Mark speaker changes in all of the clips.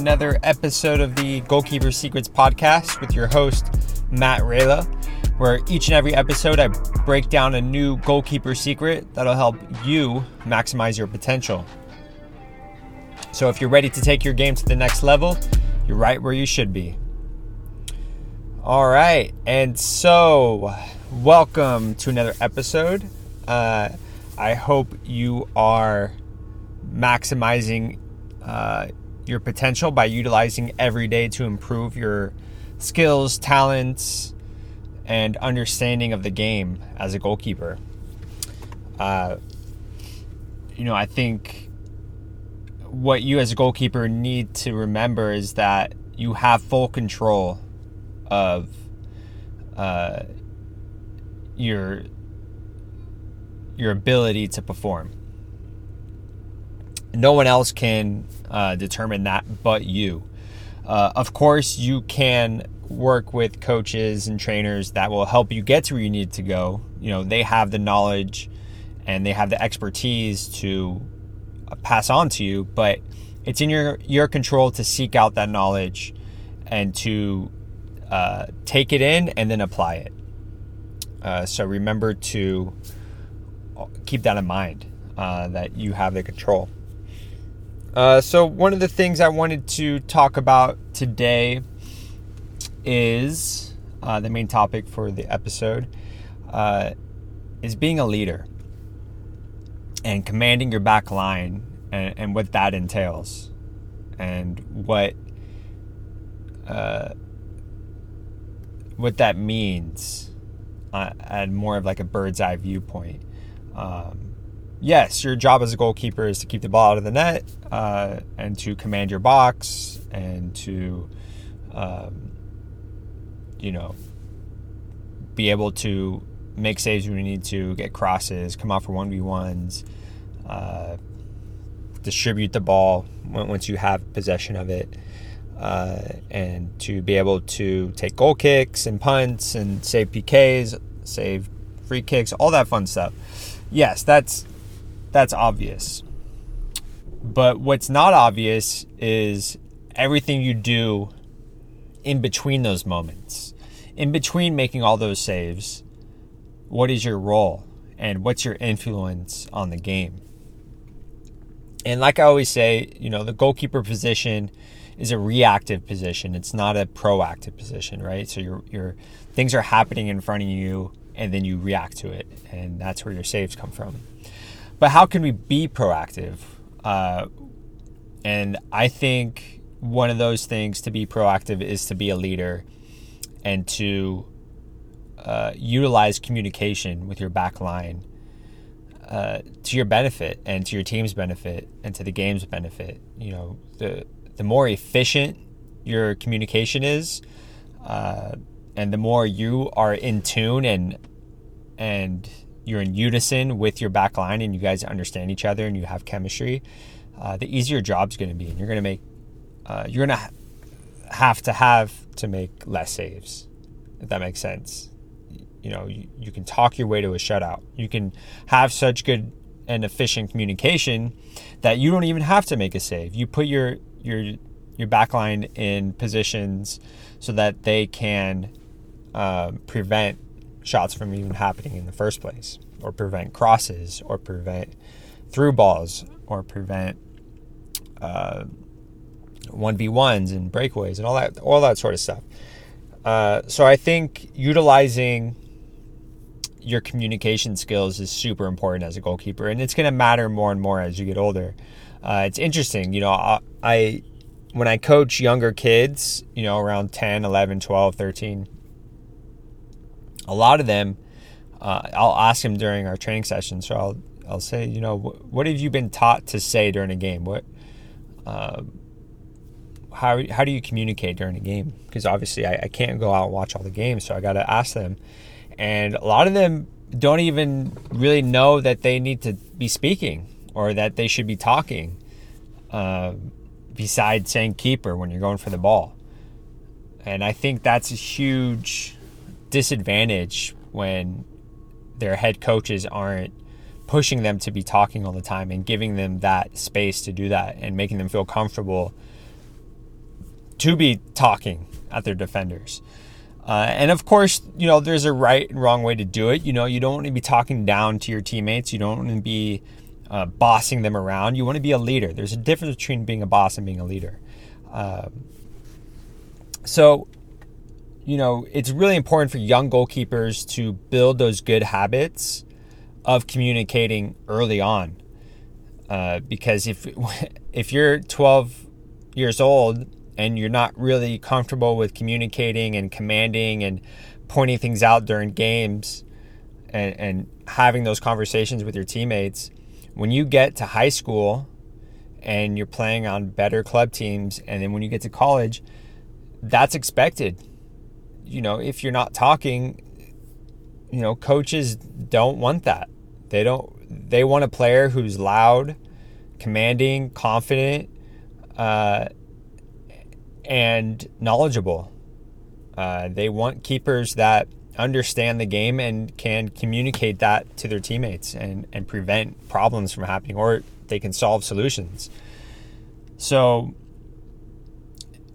Speaker 1: another episode of the Goalkeeper Secrets podcast with your host, Matt Rayla, where each and every episode I break down a new goalkeeper secret that'll help you maximize your potential. So if you're ready to take your game to the next level, you're right where you should be. All right, and so welcome to another episode. Uh, I hope you are maximizing uh, your potential by utilizing every day to improve your skills, talents, and understanding of the game as a goalkeeper. Uh, you know, I think what you as a goalkeeper need to remember is that you have full control of uh, your your ability to perform. No one else can uh, determine that but you. Uh, of course, you can work with coaches and trainers that will help you get to where you need to go. You know, they have the knowledge and they have the expertise to uh, pass on to you, but it's in your your control to seek out that knowledge and to uh, take it in and then apply it. Uh, so remember to keep that in mind uh, that you have the control. Uh, so, one of the things I wanted to talk about today is uh, the main topic for the episode uh, is being a leader and commanding your back line and, and what that entails and what uh, what that means uh, at more of like a bird's eye viewpoint. Um, yes, your job as a goalkeeper is to keep the ball out of the net uh, and to command your box and to, um, you know, be able to make saves when you need to, get crosses, come out for 1v1s, uh, distribute the ball once you have possession of it. Uh, and to be able to take goal kicks and punts and save PKs, save free kicks, all that fun stuff. Yes, that's that's obvious. But what's not obvious is everything you do in between those moments. In between making all those saves, what is your role and what's your influence on the game? And like I always say, you know, the goalkeeper position is a reactive position. It's not a proactive position, right? So your your things are happening in front of you and then you react to it, and that's where your saves come from. But how can we be proactive? Uh, and I think one of those things to be proactive is to be a leader and to uh, utilize communication with your back line uh, to your benefit and to your team's benefit and to the game's benefit. You know, the the more efficient your communication is, uh, and the more you are in tune and and you're in unison with your back line and you guys understand each other and you have chemistry, uh, the easier job's going to be, and you're going to make uh, you're going to have to have to make less saves, if that makes sense. You know, you, you can talk your way to a shutout. You can have such good and efficient communication that you don't even have to make a save. You put your your your backline in positions so that they can uh, prevent shots from even happening in the first place, or prevent crosses, or prevent through balls, or prevent uh, one v ones and breakaways and all that, all that sort of stuff. Uh, so I think utilizing your communication skills is super important as a goalkeeper, and it's going to matter more and more as you get older. Uh, it's interesting, you know, I, I when I coach younger kids, you know, around 10, 11, 12, 13, a lot of them, uh, I'll ask them during our training session. So I'll, I'll say, you know, what, what have you been taught to say during a game? What, uh, how, how do you communicate during a game? Because obviously I, I can't go out and watch all the games. So I got to ask them. And a lot of them don't even really know that they need to be speaking or that they should be talking. Uh, besides saying keeper when you're going for the ball. And I think that's a huge disadvantage when their head coaches aren't pushing them to be talking all the time and giving them that space to do that and making them feel comfortable to be talking at their defenders. Uh, and of course, you know, there's a right and wrong way to do it. You know, you don't want to be talking down to your teammates. You don't want to be uh, bossing them around. You want to be a leader. There's a difference between being a boss and being a leader. Um, so, you know, it's really important for young goalkeepers to build those good habits of communicating early on. Uh, because if if you're 12 years old and you're not really comfortable with communicating and commanding and pointing things out during games and, and having those conversations with your teammates, when you get to high school and you're playing on better club teams, and then when you get to college, that's expected. You know, if you're not talking, you know, coaches don't want that. They don't. They want a player who's loud, commanding, confident, uh, and knowledgeable. Uh, they want keepers that understand the game and can communicate that to their teammates and, and prevent problems from happening, or they can solve solutions. So,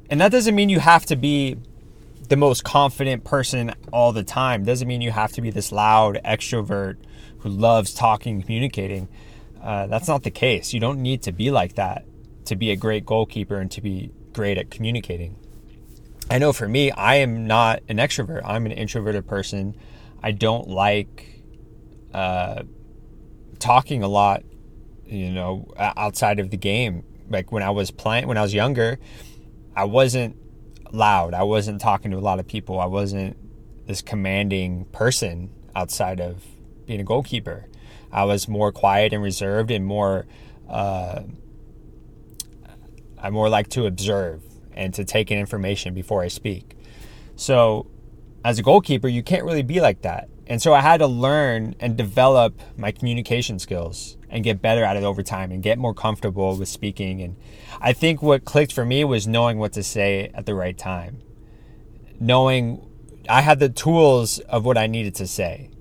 Speaker 1: and that doesn't mean you have to be the most confident person all the time. Doesn't mean you have to be this loud extrovert who loves talking, communicating. Uh, that's not the case. You don't need to be like that to be a great goalkeeper and to be great at communicating. I know for me, I am not an extrovert. I'm an introverted person. I don't like uh, talking a lot, you know, outside of the game. Like when I was playing, when I was younger, I wasn't loud. I wasn't talking to a lot of people. I wasn't this commanding person outside of being a goalkeeper. I was more quiet and reserved and more. Uh, I more like to observe and to take in information before I speak. So, as a goalkeeper, you can't really be like that. And so I had to learn and develop my communication skills and get better at it over time and get more comfortable with speaking. And I think what clicked for me was knowing what to say at the right time. Knowing I had the tools of what I needed to say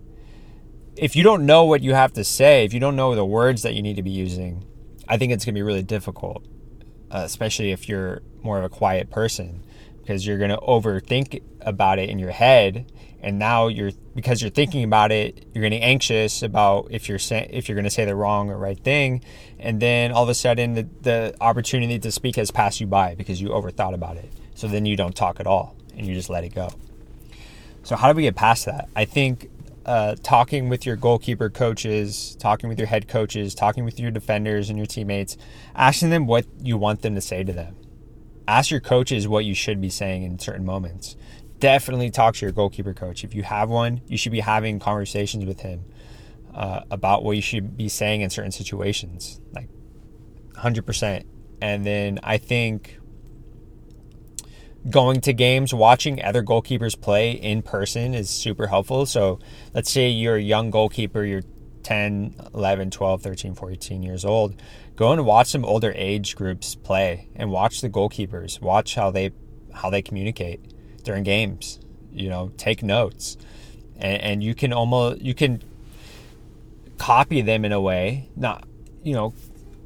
Speaker 1: if you don't know what you have to say, if you don't know the words that you need to be using, I think it's going to be really difficult, uh, especially if you're more of a quiet person, because you're going to overthink about it in your head, and now you're because you're thinking about it, you're getting anxious about if you're if you're going to say the wrong or right thing, and then all of a sudden the, the opportunity to speak has passed you by because you overthought about it. So then you don't talk at all, and you just let it go. So how do we get past that? I think uh, talking with your goalkeeper coaches, talking with your head coaches, talking with your defenders and your teammates, asking them what you want them to say to them. Ask your coaches what you should be saying in certain moments. Definitely talk to your goalkeeper coach. If you have one, you should be having conversations with him uh, about what you should be saying in certain situations, like 100%. And then I think going to games, watching other goalkeepers play in person is super helpful. So let's say you're a young goalkeeper, you're 10, 11, 12, 13, 14 years old. Go and watch some older age groups play and watch the goalkeepers. Watch how they how they communicate during games. You know, take notes. And, and you can almost you can copy them in a way. Not you know,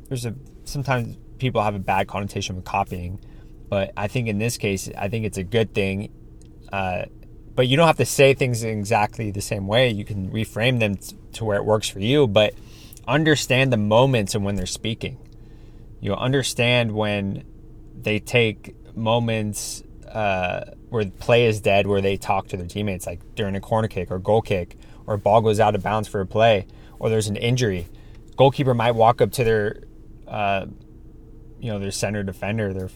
Speaker 1: there's a sometimes people have a bad connotation with copying but I think in this case, I think it's a good thing. Uh, but you don't have to say things exactly the same way. You can reframe them t- to where it works for you, but understand the moments and when they're speaking. You understand when they take moments uh, where play is dead, where they talk to their teammates, like during a corner kick or goal kick, or a ball goes out of bounds for a play, or there's an injury. Goalkeeper might walk up to their, uh, you know, their center defender, their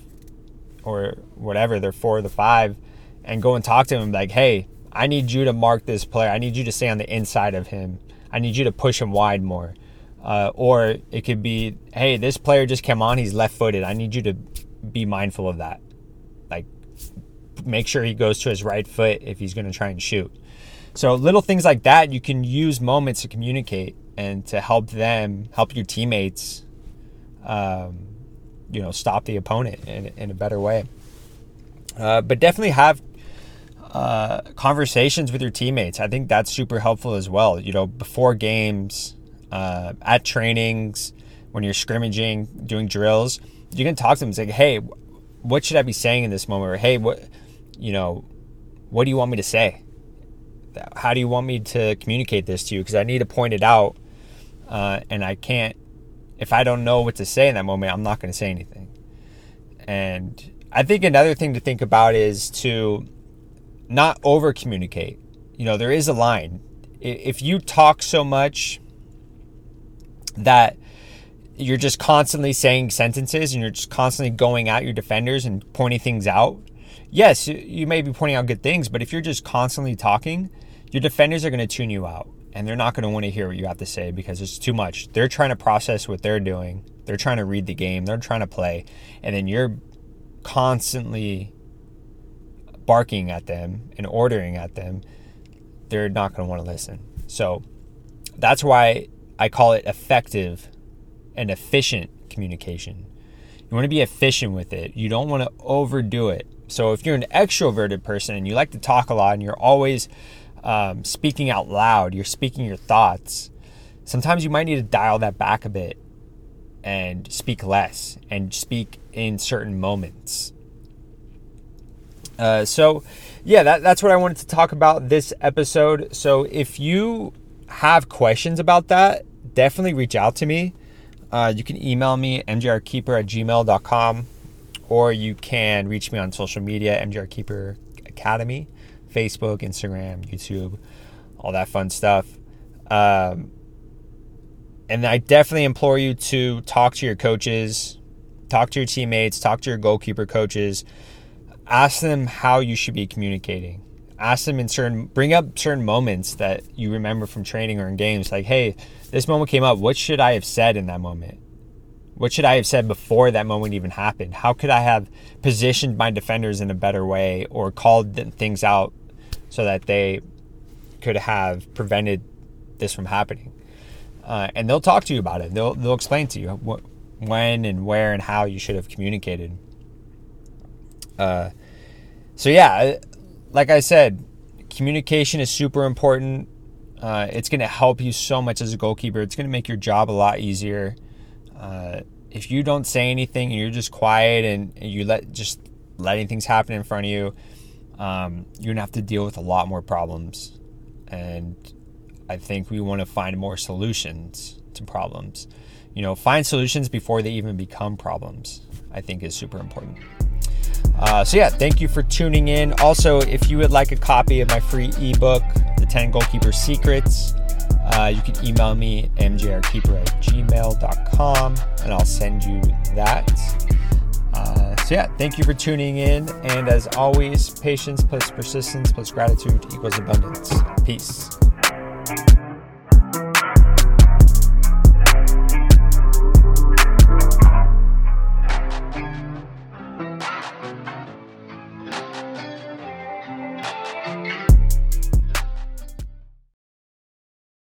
Speaker 1: or whatever, they're four or the five, and go and talk to him like, hey, I need you to mark this player. I need you to stay on the inside of him. I need you to push him wide more. Uh, or it could be, hey, this player just came on. He's left footed. I need you to be mindful of that. Make sure he goes to his right foot if he's going to try and shoot. So, little things like that, you can use moments to communicate and to help them, help your teammates um, you know stop the opponent in, in a better way. Uh, but definitely have uh, conversations with your teammates. I think that's super helpful as well. You know, before games, uh, at trainings, when you're scrimmaging, doing drills, you can talk to them and say, hey, what should I be saying in this moment? Or hey, what, you know, what do you want me to say? How do you want me to communicate this to you? Because I need to point it out, uh, and I can't. If I don't know what to say in that moment, I'm not going to say anything. And I think another thing to think about is to not over communicate. You know, there is a line. If you talk so much that you're just constantly saying sentences and you're just constantly going at your defenders and pointing things out, yes, you may be pointing out good things, but if you're just constantly talking, your defenders are going to tune you out and they're not going to want to hear what you have to say because it's too much. They're trying to process what they're doing. They're trying to read the game. They're trying to play. And then you're constantly barking at them and ordering at them. They're not going to want to listen. So that's why I call it effective and efficient communication. You want to be efficient with it. You don't want to overdo it. So if you're an extroverted person and you like to talk a lot and you're always um, speaking out loud, you're speaking your thoughts, sometimes you might need to dial that back a bit and speak less and speak in certain moments. Uh, so, yeah, that, that's what I wanted to talk about this episode. So, if you have questions about that, definitely reach out to me. Uh, you can email me, mjrkeeper at gmail.com, or you can reach me on social media, mjrkeeper academy, Facebook, Instagram, YouTube, all that fun stuff. Um, and I definitely implore you to talk to your coaches, talk to your teammates, talk to your goalkeeper coaches, ask them how you should be communicating. Ask them in certain bring up certain moments that you remember from training or in games like hey this moment came up. What should i have said in that moment what should i have said before that moment even happened how could i have positioned my defenders in a better way or called things out so that they could have prevented this from happening uh, and they'll talk to you about it they'll, they'll explain to you what, when and where and how you should have communicated uh, so yeah like I said, communication is super important. Uh, it's going to help you so much as a goalkeeper. It's going to make your job a lot easier. Uh, if you don't say anything and you're just quiet and, you let just letting things happen in front of you, um, you're to have to deal with a lot more problems. And I think we want to find more solutions to problems. You know, find solutions before they even become problems, I think is super important. Uh, so, yeah, thank you for tuning in. Also, if you would like a copy of my free ebook, The 10 Goalkeeper Secrets, uh, you can email me, mjrkeeper at gmail.com, and I'll send you that. Uh, so, yeah, thank you for tuning in. And as always, patience plus persistence plus gratitude equals abundance. Peace.